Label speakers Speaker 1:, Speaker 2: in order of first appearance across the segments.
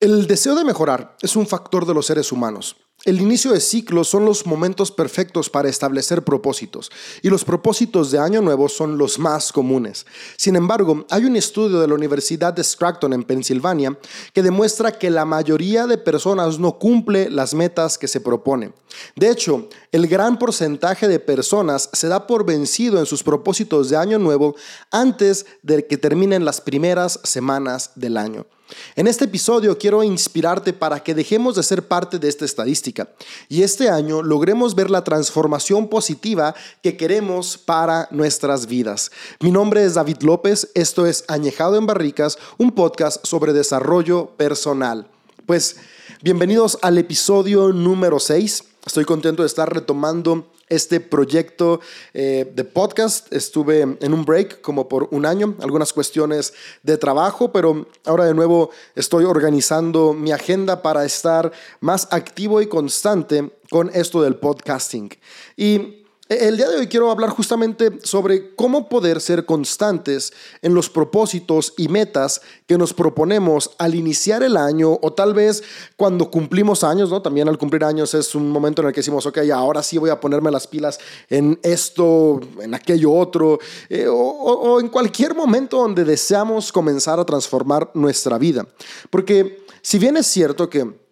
Speaker 1: El deseo de mejorar es un factor de los seres humanos. El inicio de ciclos son los momentos perfectos para establecer propósitos, y los propósitos de Año Nuevo son los más comunes. Sin embargo, hay un estudio de la Universidad de Scranton en Pensilvania que demuestra que la mayoría de personas no cumple las metas que se propone. De hecho, el gran porcentaje de personas se da por vencido en sus propósitos de Año Nuevo antes de que terminen las primeras semanas del año. En este episodio quiero inspirarte para que dejemos de ser parte de esta estadística y este año logremos ver la transformación positiva que queremos para nuestras vidas. Mi nombre es David López, esto es Añejado en Barricas, un podcast sobre desarrollo personal. Pues bienvenidos al episodio número 6. Estoy contento de estar retomando este proyecto eh, de podcast. Estuve en un break como por un año, algunas cuestiones de trabajo, pero ahora de nuevo estoy organizando mi agenda para estar más activo y constante con esto del podcasting. Y el día de hoy quiero hablar justamente sobre cómo poder ser constantes en los propósitos y metas que nos proponemos al iniciar el año o tal vez cuando cumplimos años, ¿no? También al cumplir años es un momento en el que decimos, ok, ahora sí voy a ponerme las pilas en esto, en aquello otro, eh, o en cualquier momento donde deseamos comenzar a transformar nuestra vida. Porque si bien es cierto que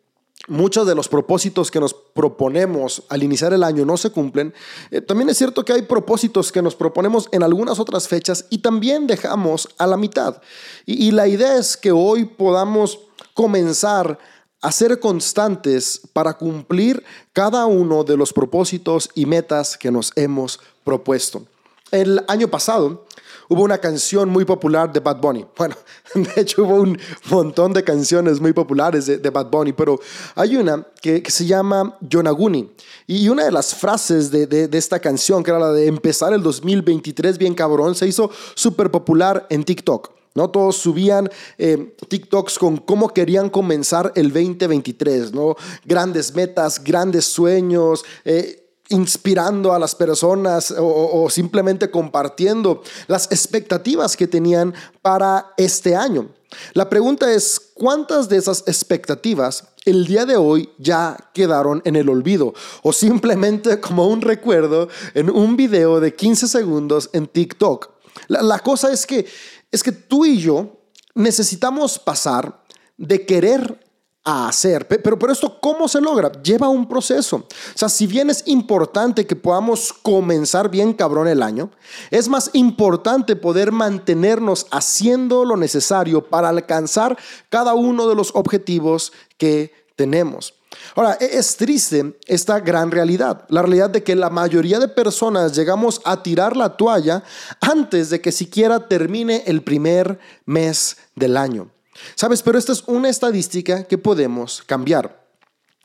Speaker 1: muchos de los propósitos que nos proponemos al iniciar el año no se cumplen, eh, también es cierto que hay propósitos que nos proponemos en algunas otras fechas y también dejamos a la mitad. Y, y la idea es que hoy podamos comenzar a ser constantes para cumplir cada uno de los propósitos y metas que nos hemos propuesto. El año pasado hubo una canción muy popular de Bad Bunny. Bueno, de hecho hubo un montón de canciones muy populares de, Bad Bunny, pero hay una que, se llama Yonaguni. Y una de las frases de, esta canción, que era la de empezar el 2023 bien cabrón, se hizo súper popular en TikTok. ¿no? Todos subían eh, TikToks con cómo querían comenzar el 2023, ¿no? Grandes metas, grandes sueños, eh, inspirando a las personas o, simplemente compartiendo las expectativas que tenían para este año. La pregunta es, ¿cuántas de esas expectativas el día de hoy ya quedaron en el olvido? O simplemente como un recuerdo en un video de 15 segundos en TikTok. La, la cosa es que, es que tú y yo necesitamos pasar de querer a hacer. Pero, pero esto, ¿cómo se logra? Lleva un proceso. O sea, si bien es importante que podamos comenzar bien cabrón el año, es más importante poder mantenernos haciendo lo necesario para alcanzar cada uno de los objetivos que tenemos. Ahora, e-, es triste esta gran realidad, la realidad de que la mayoría de personas llegamos a tirar la toalla antes de que siquiera termine el primer mes del año. Sabes, pero esta es una estadística que podemos cambiar.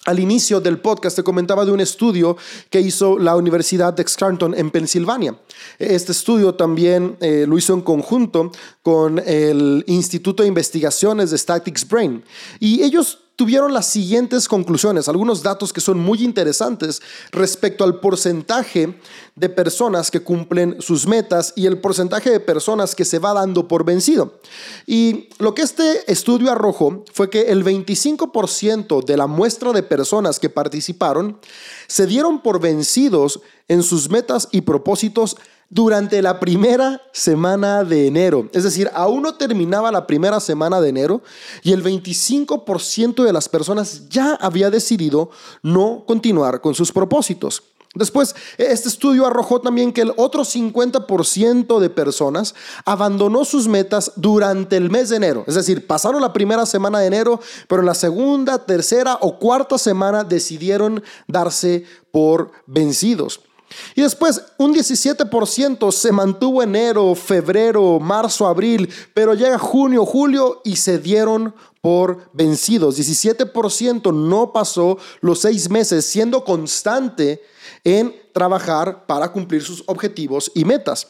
Speaker 1: Al inicio del podcast te comentaba de un estudio que hizo la Universidad de Scranton en Pensilvania. Este estudio también eh, lo hizo en conjunto con el Instituto de Investigaciones de Statics Brain. Y ellos tuvieron las siguientes conclusiones, algunos datos que son muy interesantes respecto al porcentaje de personas que cumplen sus metas y el porcentaje de personas que se va dando por vencido. Y lo que este estudio arrojó fue que el 25% de la muestra de personas que participaron se dieron por vencidos en sus metas y propósitos durante la primera semana de enero. Es decir, aún no terminaba la primera semana de enero y el 25% de las personas ya había decidido no continuar con sus propósitos. Después, este estudio arrojó también que el otro 50% de personas abandonó sus metas durante el mes de enero. Es decir, pasaron la primera semana de enero, pero en la segunda, tercera o cuarta semana decidieron darse por vencidos. Y después un 17% se mantuvo enero, febrero, marzo, abril, pero llega junio, julio y se dieron por vencidos. 17% no pasó los seis meses siendo constante en trabajar para cumplir sus objetivos y metas.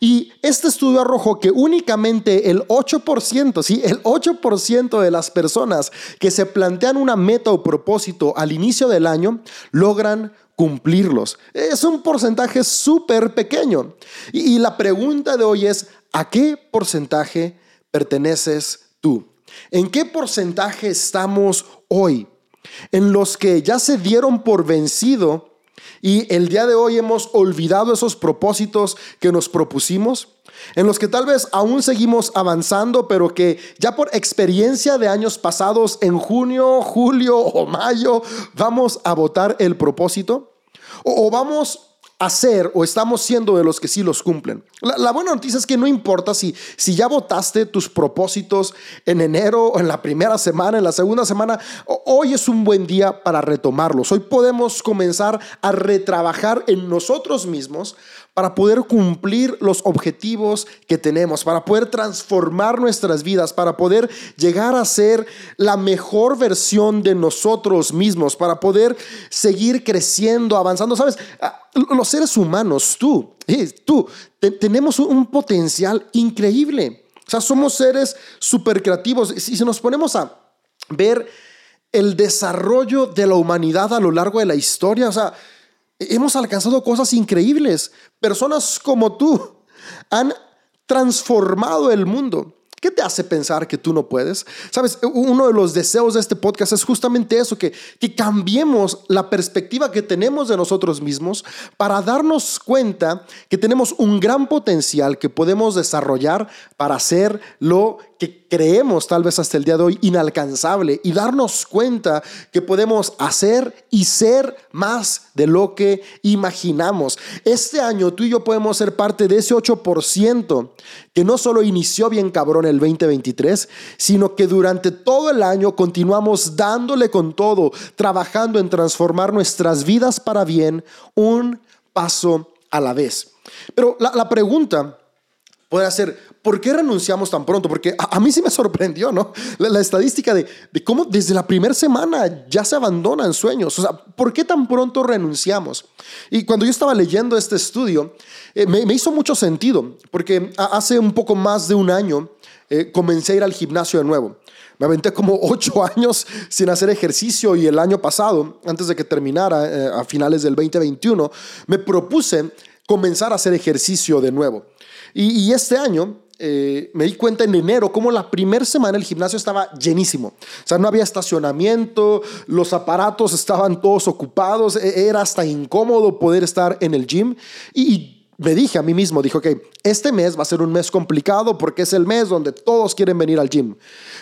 Speaker 1: Y este estudio arrojó que únicamente el 8%, sí, el 8% de las personas que se plantean una meta o propósito al inicio del año logran cumplirlos. Es un porcentaje súper pequeño. Y, la pregunta de hoy es, ¿a qué porcentaje perteneces tú? ¿En qué porcentaje estamos hoy? En los que ya se dieron por vencido y el día de hoy hemos olvidado esos propósitos que nos propusimos, en los que tal vez aún seguimos avanzando, pero que ya por experiencia de años pasados, en junio, julio o mayo, vamos a votar el propósito, o, vamos hacer o estamos siendo de los que sí los cumplen. La, buena noticia es que no importa si, si ya votaste tus propósitos en enero o en la primera semana, en la segunda semana, hoy es un buen día para retomarlos. Hoy podemos comenzar a retrabajar en nosotros mismos para poder cumplir los objetivos que tenemos, para poder transformar nuestras vidas, para poder llegar a ser la mejor versión de nosotros mismos, para poder seguir creciendo, avanzando. Sabes, ah, los seres humanos, tú, tú, tenemos un potencial increíble. O sea, somos seres súper creativos. Si nos ponemos a ver el desarrollo de la humanidad a lo largo de la historia, o sea, Hemos alcanzado cosas increíbles. Personas como tú han transformado el mundo. ¿Qué te hace pensar que tú no puedes? Sabes, uno de los deseos de este podcast es justamente eso, que, que cambiemos la perspectiva que tenemos de nosotros mismos para darnos cuenta que tenemos un gran potencial que podemos desarrollar para hacer lo que creemos tal vez hasta el día de hoy inalcanzable y darnos cuenta que podemos hacer y ser más de lo que imaginamos. Este año tú y yo podemos ser parte de ese 8% que no solo inició bien cabrón el 2023, sino que durante todo el año continuamos dándole con todo, trabajando en transformar nuestras vidas para bien un paso a la vez. Pero la, la pregunta puede ser, ¿por qué renunciamos tan pronto? Porque a, mí sí me sorprendió, ¿no? La, estadística de, cómo desde la primera semana ya se abandonan sueños. O sea, ¿por qué tan pronto renunciamos? Y cuando yo estaba leyendo este estudio, eh, me, hizo mucho sentido, porque hace un poco más de un año eh, comencé a ir al gimnasio de nuevo. Me aventé como ocho años sin hacer ejercicio y el año pasado, antes de que terminara, eh, a finales del 2021, me propuse comenzar a hacer ejercicio de nuevo. Y, este año eh, me di cuenta en enero como la primera semana el gimnasio estaba llenísimo. O sea, no había estacionamiento, los aparatos estaban todos ocupados, e, era hasta incómodo poder estar en el gym. Y, me dije a mí mismo, dijo, ok, este mes va a ser un mes complicado porque es el mes donde todos quieren venir al gym.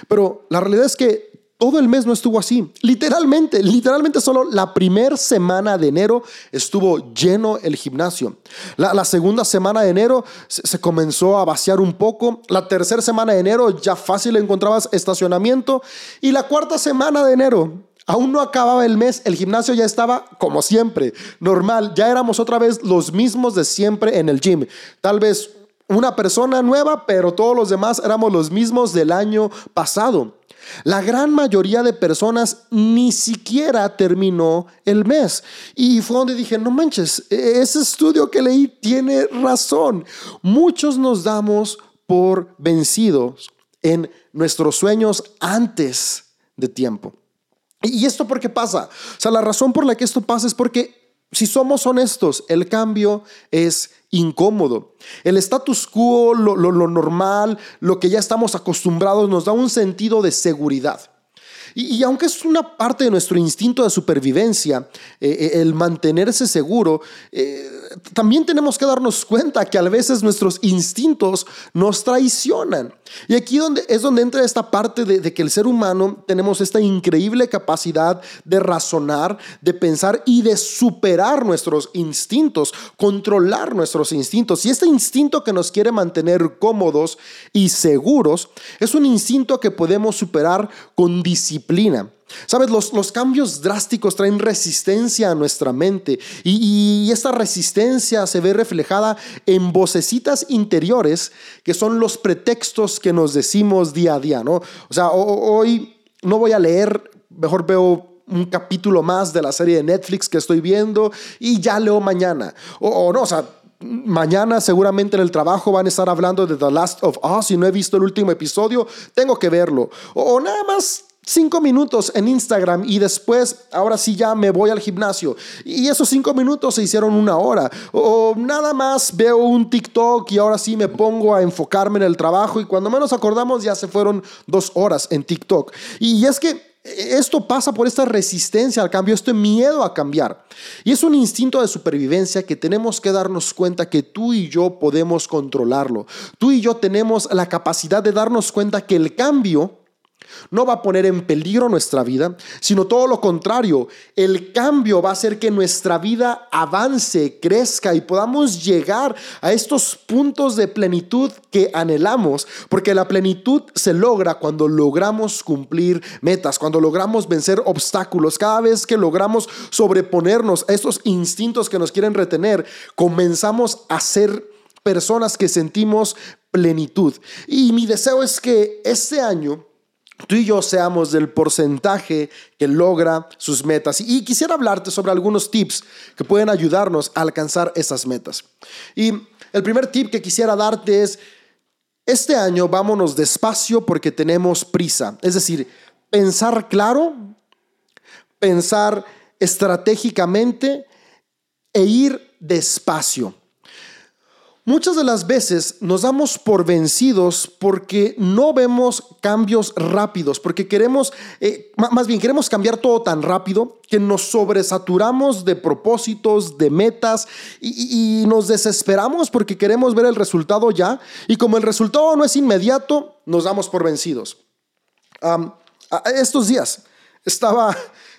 Speaker 1: Pero la realidad es que todo el mes no estuvo así. Literalmente, literalmente solo la primera semana de enero estuvo lleno el gimnasio. La, segunda semana de enero se, comenzó a vaciar un poco. La tercera semana de enero ya fácil encontrabas estacionamiento. Y la cuarta semana de enero, aún no acababa el mes, el gimnasio ya estaba como siempre, normal. Ya éramos otra vez los mismos de siempre en el gym. Tal vez una persona nueva, pero todos los demás éramos los mismos del año pasado. La gran mayoría de personas ni siquiera terminó el mes. Y fue donde dije, no manches, e-, ese estudio que leí tiene razón. Muchos nos damos por vencidos en nuestros sueños antes de tiempo. ¿Y esto por qué pasa? O sea, la razón por la que esto pasa es porque, si somos honestos, el cambio es incómodo. El status quo, lo, normal, lo que ya estamos acostumbrados, nos da un sentido de seguridad. Y, aunque es una parte de nuestro instinto de supervivencia, eh, eh, el mantenerse seguro, eh, también tenemos que darnos cuenta que a veces nuestros instintos nos traicionan. Y aquí donde, es donde entra esta parte de, de, que el ser humano tenemos esta increíble capacidad de razonar, de pensar y de superar nuestros instintos, controlar nuestros instintos. Y este instinto que nos quiere mantener cómodos y seguros es un instinto que podemos superar con disciplina Sabes, los, cambios drásticos traen resistencia a nuestra mente y, esta resistencia se ve reflejada en vocecitas interiores que son los pretextos que nos decimos día a día, ¿no? O sea, hoy no voy a leer, mejor veo un capítulo más de la serie de Netflix que estoy viendo y ya leo mañana. O, o no, o sea, mañana seguramente en el trabajo van a estar hablando de The Last of Us y no he visto el último episodio, tengo que verlo. O, nada más cinco minutos en Instagram y después, ahora sí ya me voy al gimnasio. Y esos cinco minutos se hicieron una hora. O nada más veo un TikTok y ahora sí me pongo a enfocarme en el trabajo y cuando menos acordamos ya se fueron dos horas en TikTok. Y es que esto pasa por esta resistencia al cambio, este miedo a cambiar. Y es un instinto de supervivencia que tenemos que darnos cuenta que tú y yo podemos controlarlo. Tú y yo tenemos la capacidad de darnos cuenta que el cambio no va a poner en peligro nuestra vida, sino todo lo contrario. El cambio va a hacer que nuestra vida avance, crezca y podamos llegar a estos puntos de plenitud que anhelamos, porque la plenitud se logra cuando logramos cumplir metas, cuando logramos vencer obstáculos, cada vez que logramos sobreponernos a estos instintos que nos quieren retener, comenzamos a ser personas que sentimos plenitud. Y mi deseo es que este año tú y yo seamos del porcentaje que logra sus metas. Y quisiera hablarte sobre algunos tips que pueden ayudarnos a alcanzar esas metas. Y el primer tip que quisiera darte es, este año vámonos despacio porque tenemos prisa. Es decir, pensar claro, pensar estratégicamente e ir despacio. Muchas de las veces nos damos por vencidos porque no vemos cambios rápidos, porque queremos, eh, más bien queremos cambiar todo tan rápido que nos sobresaturamos de propósitos, de metas y, nos desesperamos porque queremos ver el resultado ya y como el resultado no es inmediato, nos damos por vencidos. estos días estaba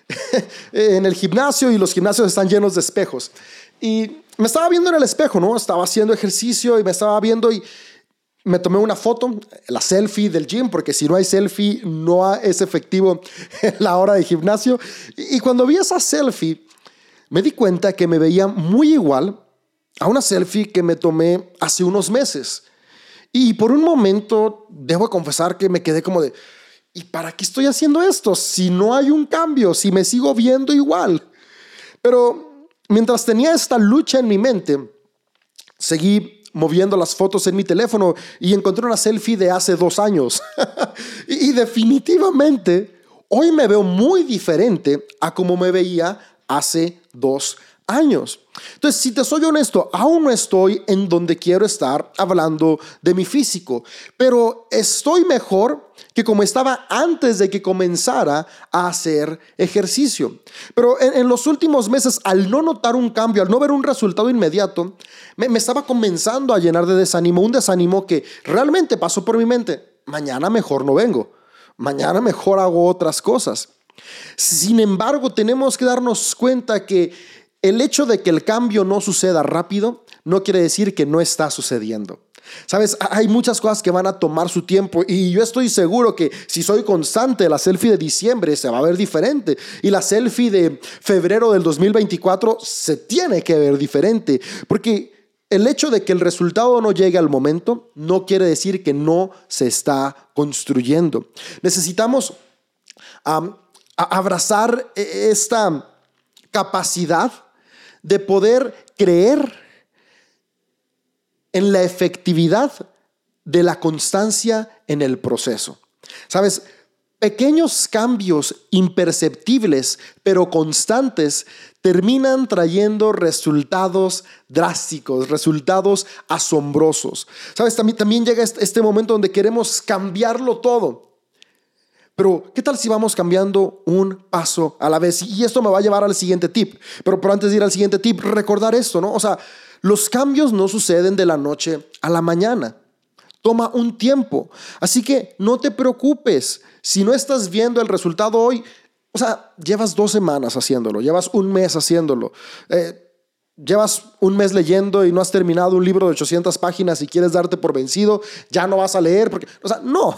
Speaker 1: en el gimnasio y los gimnasios están llenos de espejos y me estaba viendo en el espejo, ¿no? Estaba haciendo ejercicio y me estaba viendo y me tomé una foto, la selfie del gym, porque si no hay selfie no es efectivo en la hora de gimnasio. Y cuando vi esa selfie, me di cuenta que me veía muy igual a una selfie que me tomé hace unos meses. Y por un momento, debo confesar que me quedé como de, ¿y para qué estoy haciendo esto? Si no hay un cambio, si me sigo viendo igual. Pero Mientras tenía esta lucha en mi mente, seguí moviendo las fotos en mi teléfono y encontré una selfie de hace dos años. y, definitivamente, hoy me veo muy diferente a como me veía hace dos años. Entonces, si te soy honesto, aún no estoy en donde quiero estar hablando de mi físico, pero estoy mejor que como estaba antes de que comenzara a hacer ejercicio. Pero en, los últimos meses, al no notar un cambio, al no ver un resultado inmediato, me, me estaba comenzando a llenar de desánimo, un desánimo que realmente pasó por mi mente. Mañana mejor no vengo, mañana mejor hago otras cosas. Sin embargo, tenemos que darnos cuenta que el hecho de que el cambio no suceda rápido no quiere decir que no está sucediendo. Sabes, hay muchas cosas que van a tomar su tiempo y yo estoy seguro que si soy constante, la selfie de diciembre se va a ver diferente y la selfie de febrero del 2024 se tiene que ver diferente porque el hecho de que el resultado no llegue al momento no quiere decir que no se está construyendo. Necesitamos abrazar e, esta capacidad de poder creer en la efectividad de la constancia en el proceso. Sabes, pequeños cambios imperceptibles pero constantes terminan trayendo resultados drásticos, resultados asombrosos. Sabes, también, también llega este, este momento donde queremos cambiarlo todo. Pero, ¿qué tal si vamos cambiando un paso a la vez? Y esto me va a llevar al siguiente tip. Pero, por antes de ir al siguiente tip, recordar esto, ¿no? O sea, los cambios no suceden de la noche a la mañana. Toma un tiempo. Así que no te preocupes. Si no estás viendo el resultado hoy, o sea, llevas dos semanas haciéndolo, llevas un mes haciéndolo. Eh, llevas un mes leyendo y no has terminado un libro de 800 páginas y quieres darte por vencido, ya no vas a leer, porque, o sea, no.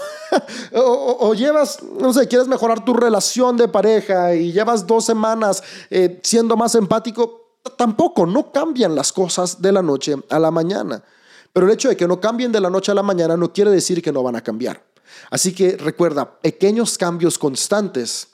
Speaker 1: o, llevas, no sé, quieres mejorar tu relación de pareja y llevas dos semanas eh, siendo más empático, tampoco, no cambian las cosas de la noche a la mañana. Pero el hecho de que no cambien de la noche a la mañana no quiere decir que no van a cambiar. Así que recuerda, pequeños cambios constantes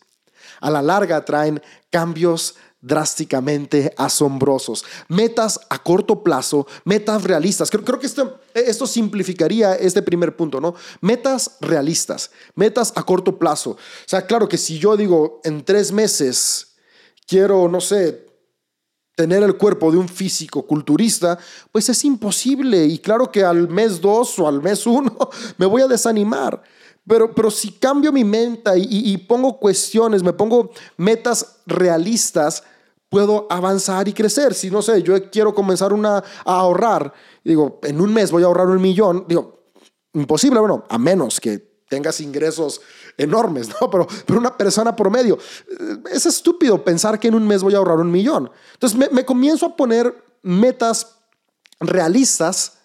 Speaker 1: a la larga traen cambios drásticamente asombrosos. Metas a corto plazo, metas realistas. Creo, creo que esto, esto, simplificaría este primer punto, ¿no? Metas realistas, metas a corto plazo. O sea, claro que si yo digo en tres meses quiero, no sé, tener el cuerpo de un físico culturista, pues es imposible. Y claro que al mes dos o al mes uno me voy a desanimar. Pero, pero si cambio mi mente y, y pongo cuestiones, me pongo metas realistas, puedo avanzar y crecer. Si no sé, yo quiero comenzar una, a ahorrar, digo, en un mes voy a ahorrar un millón, digo, imposible, bueno, a menos que tengas ingresos enormes, ¿no? Pero, pero una persona promedio, eh, es estúpido pensar que en un mes voy a ahorrar un millón. Entonces me, me comienzo a poner metas realistas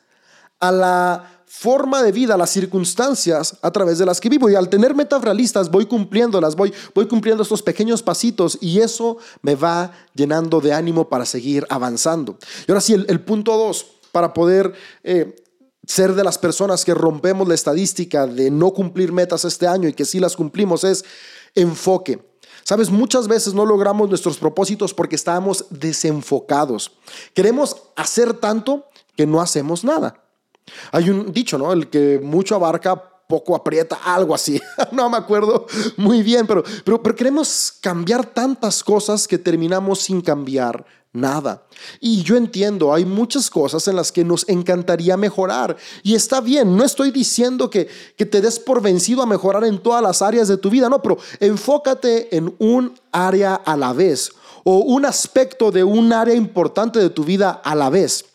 Speaker 1: a la forma de vida, las circunstancias a través de las que vivo. Y al tener metas realistas, voy cumpliéndolas, voy, voy cumpliendo estos pequeños pasitos y eso me va llenando de ánimo para seguir avanzando. Y ahora sí, el, punto dos, para poder eh, ser de las personas que rompemos la estadística de no cumplir metas este año y que sí las cumplimos, es enfoque. Sabes, muchas veces no logramos nuestros propósitos porque estamos desenfocados. Queremos hacer tanto que no hacemos nada. Hay un dicho, ¿no? El que mucho abarca, poco aprieta, algo así. no me acuerdo muy bien, pero, pero, queremos cambiar tantas cosas que terminamos sin cambiar nada. Y yo entiendo, hay muchas cosas en las que nos encantaría mejorar. Y está bien, no estoy diciendo que, que te des por vencido a mejorar en todas las áreas de tu vida, no, pero enfócate en un área a la vez o un aspecto de un área importante de tu vida a la vez.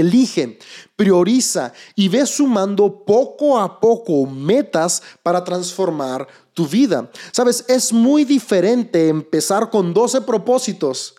Speaker 1: Elige, prioriza y ve sumando poco a poco metas para transformar tu vida. Sabes, es muy diferente empezar con 12 propósitos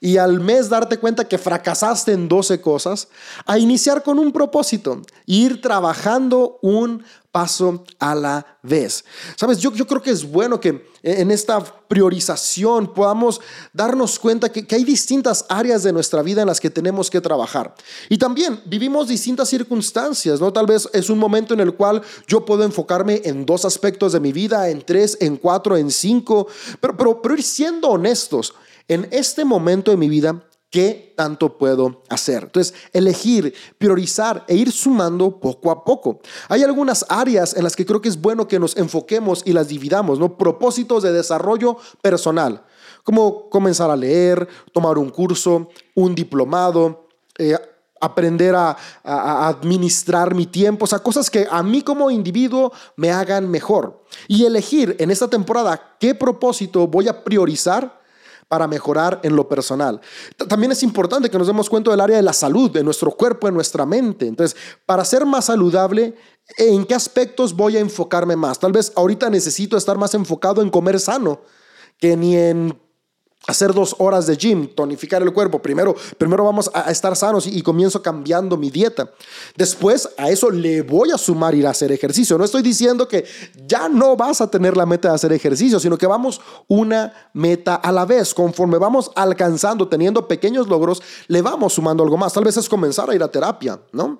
Speaker 1: y al mes darte cuenta que fracasaste en 12 cosas, a iniciar con un propósito, ir trabajando un paso a la vez. Sabes, yo, yo creo que es bueno que en esta priorización podamos darnos cuenta que, que, hay distintas áreas de nuestra vida en las que tenemos que trabajar. Y también vivimos distintas circunstancias, ¿no? Tal vez es un momento en el cual yo puedo enfocarme en dos aspectos de mi vida, en tres, en cuatro, en cinco, pero, pero, pero ir siendo honestos en este momento de mi vida, ¿qué tanto puedo hacer? Entonces, elegir, priorizar e ir sumando poco a poco. Hay algunas áreas en las que creo que es bueno que nos enfoquemos y las dividamos, ¿no? Propósitos de desarrollo personal, como comenzar a leer, tomar un curso, un diplomado, eh, aprender a, a, administrar mi tiempo, o sea, cosas que a mí como individuo me hagan mejor. Y elegir en esta temporada qué propósito voy a priorizar para mejorar en lo personal. También es importante que nos demos cuenta del área de la salud, de nuestro cuerpo, de nuestra mente. Entonces, para ser más saludable, ¿en qué aspectos voy a enfocarme más? Tal vez ahorita necesito estar más enfocado en comer sano que ni en hacer dos horas de gym, tonificar el cuerpo. Primero, primero vamos a estar sanos y, comienzo cambiando mi dieta. Después a eso le voy a sumar ir a hacer ejercicio. No estoy diciendo que ya no vas a tener la meta de hacer ejercicio, sino que vamos una meta a la vez. Conforme vamos alcanzando, teniendo pequeños logros, le vamos sumando algo más. Tal vez es comenzar a ir a terapia, ¿no?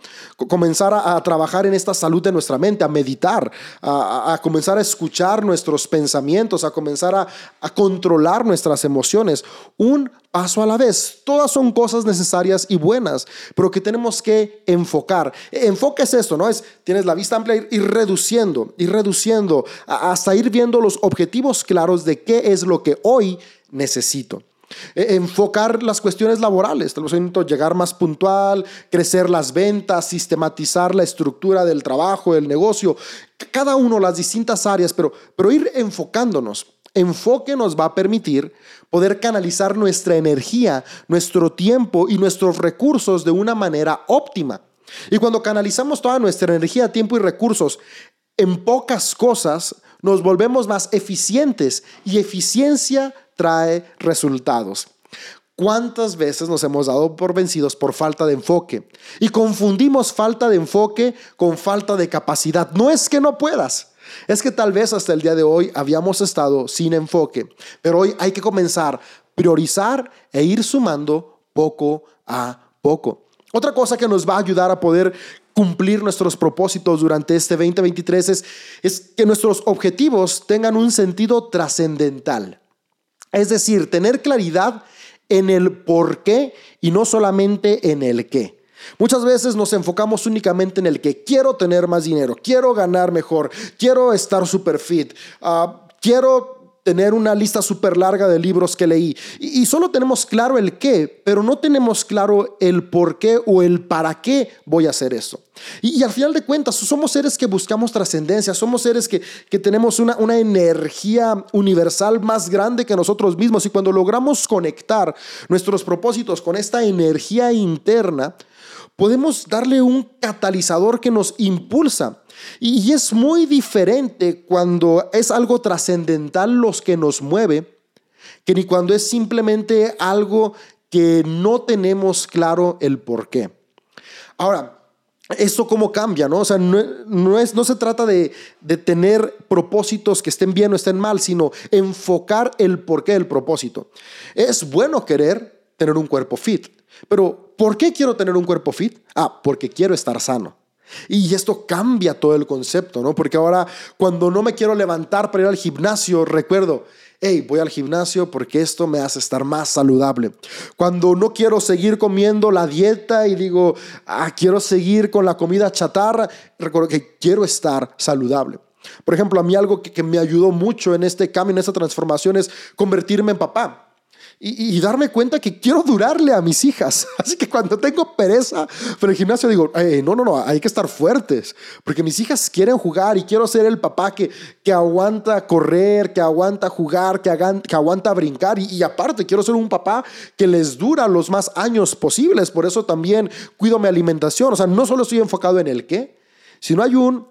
Speaker 1: Comenzar a, trabajar en esta salud de nuestra mente, a meditar, a, comenzar a escuchar nuestros pensamientos, a comenzar a, a controlar nuestras emociones un paso a la vez. Todas son cosas necesarias y buenas, pero que tenemos que enfocar. Enfoque es esto, ¿no? Es, tienes la vista amplia, ir reduciendo, ir reduciendo, hasta ir viendo los objetivos claros de qué es lo que hoy necesito. E, enfocar las cuestiones laborales, tal vez llegar más puntual, crecer las ventas, sistematizar la estructura del trabajo, del negocio, cada uno las distintas áreas, pero, pero ir enfocándonos enfoque nos va a permitir poder canalizar nuestra energía, nuestro tiempo y nuestros recursos de una manera óptima. Y cuando canalizamos toda nuestra energía, tiempo y recursos en pocas cosas, nos volvemos más eficientes y eficiencia trae resultados. ¿Cuántas veces nos hemos dado por vencidos por falta de enfoque? Y confundimos falta de enfoque con falta de capacidad. No es que no puedas, es que tal vez hasta el día de hoy habíamos estado sin enfoque, pero hoy hay que comenzar priorizar e ir sumando poco a poco. Otra cosa que nos va a ayudar a poder cumplir nuestros propósitos durante este 2023 es, es que nuestros objetivos tengan un sentido trascendental. Es decir, tener claridad en el por qué y no solamente en el qué. Muchas veces nos enfocamos únicamente en el que quiero tener más dinero, quiero ganar mejor, quiero estar super fit, ah, quiero tener una lista súper larga de libros que leí. Y, solo tenemos claro el qué, pero no tenemos claro el por qué o el para qué voy a hacer eso. Y, al final de cuentas, somos seres que buscamos trascendencia, somos seres que, tenemos una, una energía universal más grande que nosotros mismos. Y cuando logramos conectar nuestros propósitos con esta energía interna, podemos darle un catalizador que nos impulsa. Y es muy diferente cuando es algo trascendental los que nos mueve, que ni cuando es simplemente algo que no tenemos claro el por qué. Ahora, ¿Esto cómo cambia? ¿no? O sea, no, es, no se trata de, de, tener propósitos que estén bien o estén mal, sino enfocar el porqué del propósito. Es bueno querer tener un cuerpo fit, pero ¿por qué quiero tener un cuerpo fit? Ah, porque quiero estar sano. Y esto cambia todo el concepto, ¿no? Porque ahora cuando no me quiero levantar para ir al gimnasio, recuerdo, hey, voy al gimnasio porque esto me hace estar más saludable. Cuando no quiero seguir comiendo la dieta y digo, ah, quiero seguir con la comida chatarra, recuerdo que quiero estar saludable. Por ejemplo, a mí algo que, me ayudó mucho en este cambio, en esta transformación, es convertirme en papá y, darme cuenta que quiero durarle a mis hijas. Así que cuando tengo pereza pero el gimnasio digo, no, no, no, hay que estar fuertes, porque mis hijas quieren jugar y quiero ser el papá que, que aguanta correr, que aguanta jugar, que, que aguanta brincar. Y, y, aparte, quiero ser un papá que les dura los más años posibles. Por eso también cuido mi alimentación. O sea, no solo estoy enfocado en el qué, sino hay un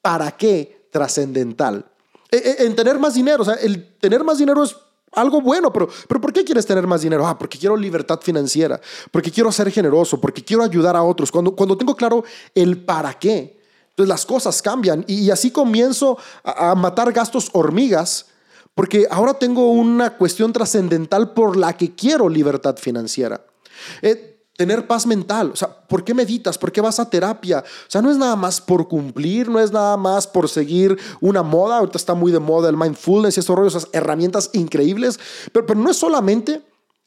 Speaker 1: para qué trascendental. E, e, en tener más dinero, o sea, el tener más dinero es algo bueno, pero, pero ¿por qué quieres tener más dinero? Ah, porque quiero libertad financiera, porque quiero ser generoso, porque quiero ayudar a otros. Cuando, cuando tengo claro el para qué, entonces las cosas cambian y, así comienzo a, matar gastos hormigas, porque ahora tengo una cuestión trascendental por la que quiero libertad financiera. Eh, tener paz mental. O sea, ¿por qué meditas? ¿Por qué vas a terapia? O sea, no es nada más por cumplir, no es nada más por seguir una moda. Ahorita está muy de moda el mindfulness y esos rollos, esas herramientas increíbles. Pero, pero no es solamente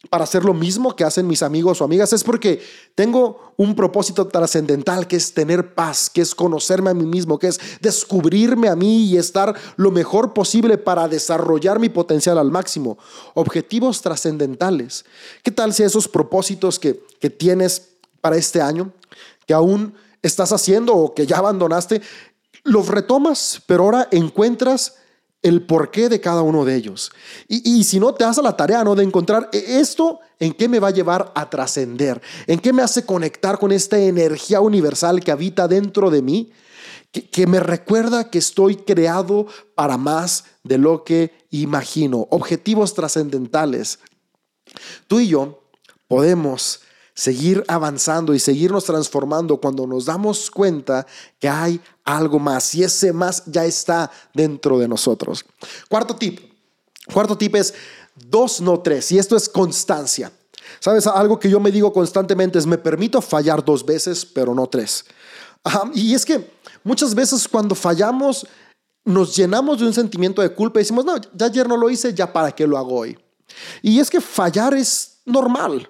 Speaker 1: para hacer lo mismo que hacen mis amigos o amigas, es porque tengo un propósito trascendental que es tener paz, que es conocerme a mí mismo, que es descubrirme a mí y estar lo mejor posible para desarrollar mi potencial al máximo. Objetivos trascendentales. ¿Qué tal si esos propósitos que, que tienes para este año, que aún estás haciendo o que ya abandonaste, los retomas, pero ahora encuentras el porqué de cada uno de ellos. Y, si no te haces la tarea ¿no? de encontrar e, esto, ¿en qué me va a llevar a trascender? ¿En qué me hace conectar con esta energía universal que habita dentro de mí? Que, que me recuerda que estoy creado para más de lo que imagino. Objetivos trascendentales. Tú y yo podemos seguir avanzando y seguirnos transformando cuando nos damos cuenta que hay algo más y ese más ya está dentro de nosotros. Cuarto tip. Cuarto tip es dos, no tres. Y esto es constancia. ¿Sabes? Algo que yo me digo constantemente es, me permito fallar dos veces, pero no tres. y es que muchas veces cuando fallamos, nos llenamos de un sentimiento de culpa y decimos, no, ya ayer no lo hice, ya para qué lo hago hoy. Y es que fallar es normal.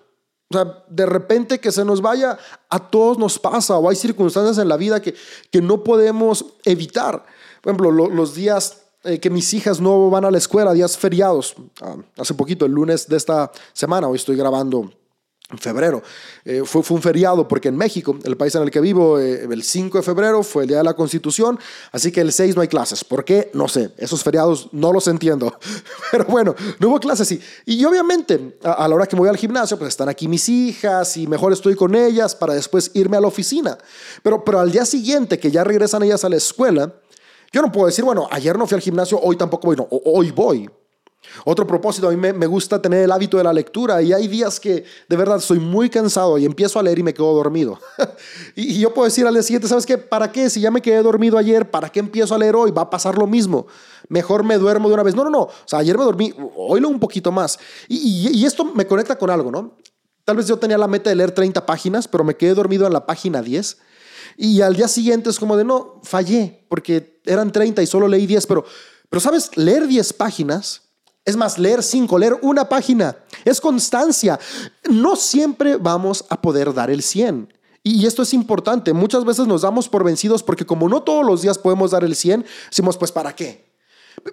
Speaker 1: O sea, de repente que se nos vaya, a todos nos pasa o hay circunstancias en la vida que, que no podemos evitar. Por ejemplo, los días eh, que mis hijas no van a la escuela, días feriados. Ah, hace poquito, el lunes de esta semana, hoy estoy grabando febrero. Eh, fue, un feriado porque en México, el país en el que vivo, eh, el 5 de febrero fue el día de la Constitución, así que el 6 no hay clases. ¿Por qué? No sé. Esos feriados no los entiendo. Pero bueno, no hubo clases. Y, y obviamente, a, la hora que me voy al gimnasio, pues están aquí mis hijas y mejor estoy con ellas para después irme a la oficina. Pero, pero al día siguiente, que ya regresan ellas a la escuela, yo no puedo decir, bueno, ayer no fui al gimnasio, hoy tampoco voy, no, hoy voy. Otro propósito, a mí me, gusta tener el hábito de la lectura y hay días que de verdad estoy muy cansado y empiezo a leer y me quedo dormido. y, yo puedo decir al día siguiente, ¿sabes qué? ¿Para qué? Si ya me quedé dormido ayer, ¿para qué empiezo a leer hoy? Va a pasar lo mismo. Mejor me duermo de una vez. No, no, no. O sea, ayer me dormí, hoy leo un poquito más. Y, y esto me conecta con algo, ¿no? Tal vez yo tenía la meta de leer 30 páginas, pero me quedé dormido en la página 10. Y al día siguiente es como de, no, fallé, porque eran 30 y solo leí 10, pero, pero sabes, leer 10 páginas, es más, leer 5, leer una página, es constancia. No siempre vamos a poder dar el 100. Y esto es importante, muchas veces nos damos por vencidos porque como no todos los días podemos dar el 100, decimos, pues ¿para qué?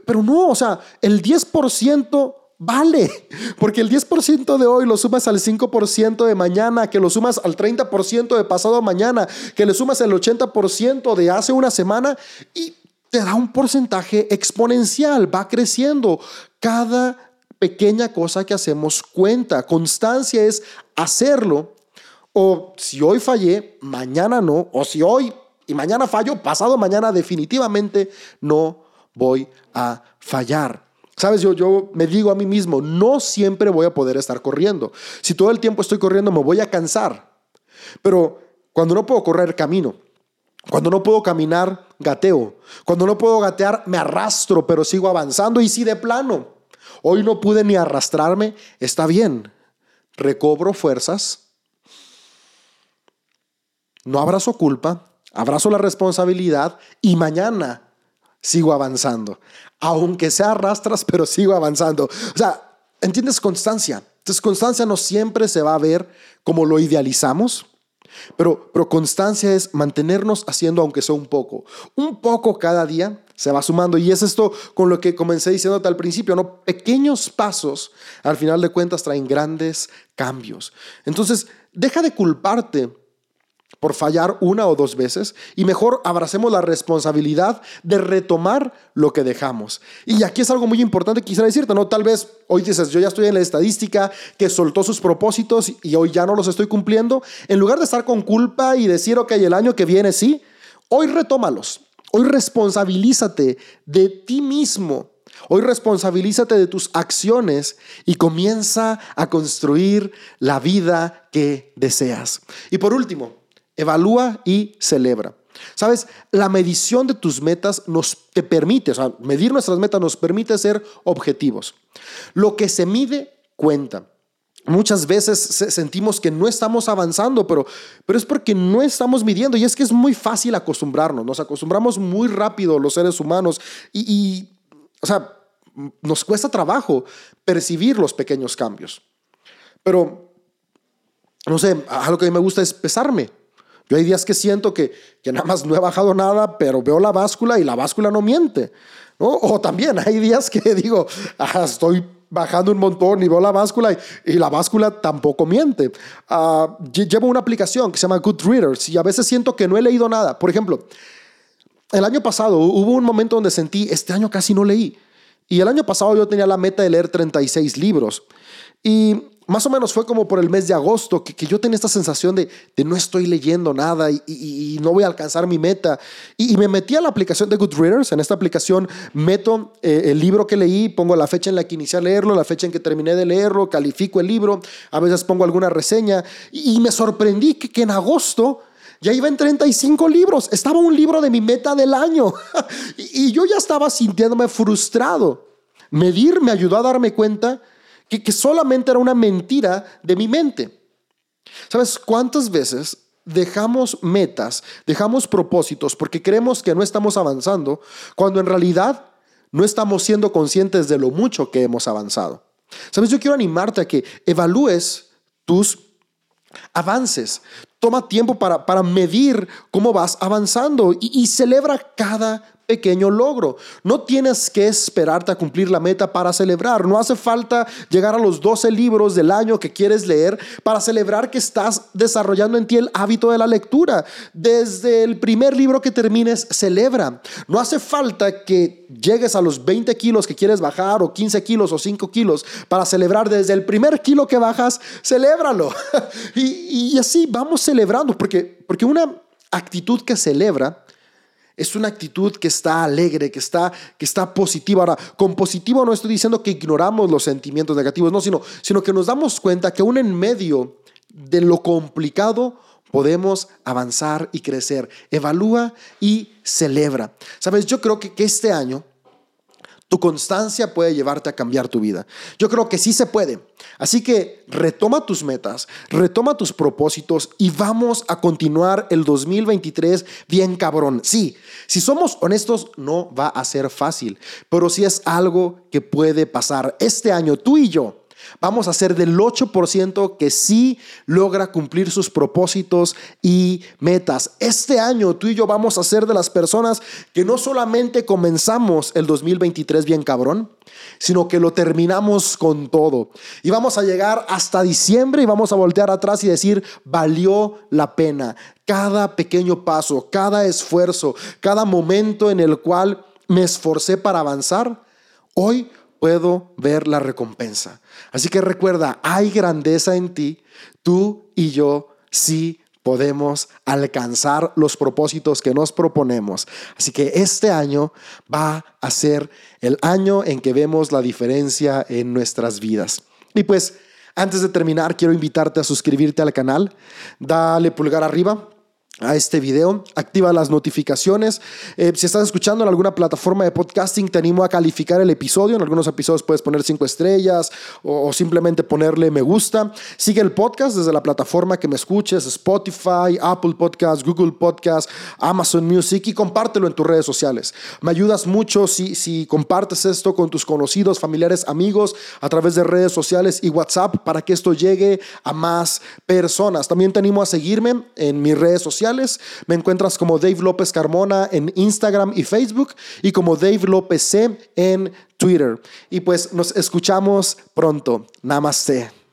Speaker 1: Pero no, o sea, el 10% vale, porque el 10% de hoy lo sumas al 5% de mañana, que lo sumas al 30% de pasado mañana, que le sumas el 80% de hace una semana y te da un porcentaje exponencial, va creciendo. Cada pequeña cosa que hacemos cuenta. Constancia es hacerlo o si hoy fallé, mañana no. O si hoy y mañana fallo, pasado mañana definitivamente no voy a fallar. Sabes, yo, yo me digo a mí mismo, no siempre voy a poder estar corriendo. Si todo el tiempo estoy corriendo, me voy a cansar. Pero cuando no puedo correr, camino. Cuando no puedo caminar, gateo. Cuando no puedo gatear, me arrastro, pero sigo avanzando. Y si de plano, hoy no pude ni arrastrarme, está bien. Recobro fuerzas no abrazo culpa, abrazo la responsabilidad y mañana sigo avanzando. Aunque sea arrastras, pero sigo avanzando. O sea, ¿entiendes constancia? Entonces, constancia no siempre se va a ver como lo idealizamos, pero, pero constancia es mantenernos haciendo aunque sea un poco. Un poco cada día se va sumando. Y es esto con lo que comencé diciéndote al principio, ¿no? Pequeños pasos, al final de cuentas, traen grandes cambios. Entonces, deja de culparte por fallar una o dos veces y mejor abracemos la responsabilidad de retomar lo que dejamos. Y aquí es algo muy importante que quisiera decirte, ¿no? Tal vez hoy dices, yo ya estoy en la estadística que soltó sus propósitos y hoy ya no los estoy cumpliendo. En lugar de estar con culpa y decir, ok, el año que viene sí, hoy retómalos. Hoy responsabilízate de ti mismo. Hoy responsabilízate de tus acciones y comienza a construir la vida que deseas. Y por último, Evalúa y celebra. Sabes, la medición de tus metas nos te permite, o sea, medir nuestras metas nos permite ser objetivos. Lo que se mide cuenta. Muchas veces sentimos que no estamos avanzando, pero, pero es porque no estamos midiendo. Y es que es muy fácil acostumbrarnos. Nos acostumbramos muy rápido los seres humanos. Y, o sea, nos cuesta trabajo percibir los pequeños cambios. Pero, no sé, algo que a mí me gusta es pesarme. Yo hay días que siento que, que nada más no he bajado nada, pero veo la báscula y la báscula no miente. ¿no? O también hay días que digo, ah, estoy bajando un montón y veo la báscula y, la báscula tampoco miente. Uh, llevo una aplicación que se llama Goodreaders y a veces siento que no he leído nada. Por ejemplo, el año pasado hubo un momento donde sentí, este año casi no leí. Y el año pasado yo tenía la meta de leer 36 libros. Y más o menos fue como por el mes de agosto que, yo tenía esta sensación de, no estoy leyendo nada y, no voy a alcanzar mi meta. Y, me metí a la aplicación de Goodreaders. En esta aplicación meto eh, el libro que leí, pongo la fecha en la que inicié a leerlo, la fecha en que terminé de leerlo, califico el libro, a veces pongo alguna reseña. Y, me sorprendí que, que en agosto ya iba en 35 libros. Estaba un libro de mi meta del año. y yo ya estaba sintiéndome frustrado. Medir me ayudó a darme cuenta que, solamente era una mentira de mi mente. ¿Sabes cuántas veces dejamos metas, dejamos propósitos porque creemos que no estamos avanzando, cuando en realidad no estamos siendo conscientes de lo mucho que hemos avanzado. Sabes, yo quiero animarte a que evalúes tus avances. Toma tiempo para, para medir cómo vas avanzando y, y celebra cada pequeño logro. No tienes que esperarte a cumplir la meta para celebrar. No hace falta llegar a los 12 libros del año que quieres leer para celebrar que estás desarrollando en ti el hábito de la lectura. Desde el primer libro que termines, celebra. No hace falta que llegues a los 20 kilos que quieres bajar o 15 kilos o 5 kilos para celebrar. Desde el primer kilo que bajas, celébralo. y, y así vamos celebrando, porque, porque una actitud que celebra es una actitud que está alegre, que está, que está positiva. Ahora, con positivo no estoy diciendo que ignoramos los sentimientos negativos, no, sino, sino que nos damos cuenta que aún en medio de lo complicado podemos avanzar y crecer. Evalúa y celebra. Sabes, yo creo que, que este año Tu constancia puede llevarte a cambiar tu vida. Yo creo que sí se puede. Así que retoma tus metas, retoma tus propósitos y vamos a continuar el 2023 bien cabrón. Sí, si somos honestos, no va a ser fácil, pero sí es algo que puede pasar. Este año tú y yo Vamos a ser del 8% que sí logra cumplir sus propósitos y metas. Este año tú y yo vamos a ser de las personas que no solamente comenzamos el 2023 bien cabrón, sino que lo terminamos con todo. Y vamos a llegar hasta diciembre y vamos a voltear atrás y decir, valió la pena. Cada pequeño paso, cada esfuerzo, cada momento en el cual me esforcé para avanzar, hoy puedo ver la recompensa. Así que recuerda, hay grandeza en ti, tú y yo sí podemos alcanzar los propósitos que nos proponemos. Así que este año va a ser el año en que vemos la diferencia en nuestras vidas. Y pues, antes de terminar, quiero invitarte a suscribirte al canal. Dale pulgar arriba a este video, activa las notificaciones. Eh, si estás escuchando en alguna plataforma de podcasting, te animo a calificar el episodio. En algunos episodios puedes poner cinco estrellas o, simplemente ponerle me gusta. Sigue el podcast desde la plataforma que me escuches, Spotify, Apple Podcast, Google Podcast, Amazon Music y compártelo en tus redes sociales. Me ayudas mucho si, si compartes esto con tus conocidos, familiares, amigos a través de redes sociales y WhatsApp para que esto llegue a más personas. También te animo a seguirme en mis redes me encuentras como Dave López Carmona en Instagram y Facebook y como Dave López C en Twitter. Y pues nos escuchamos pronto. Namaste.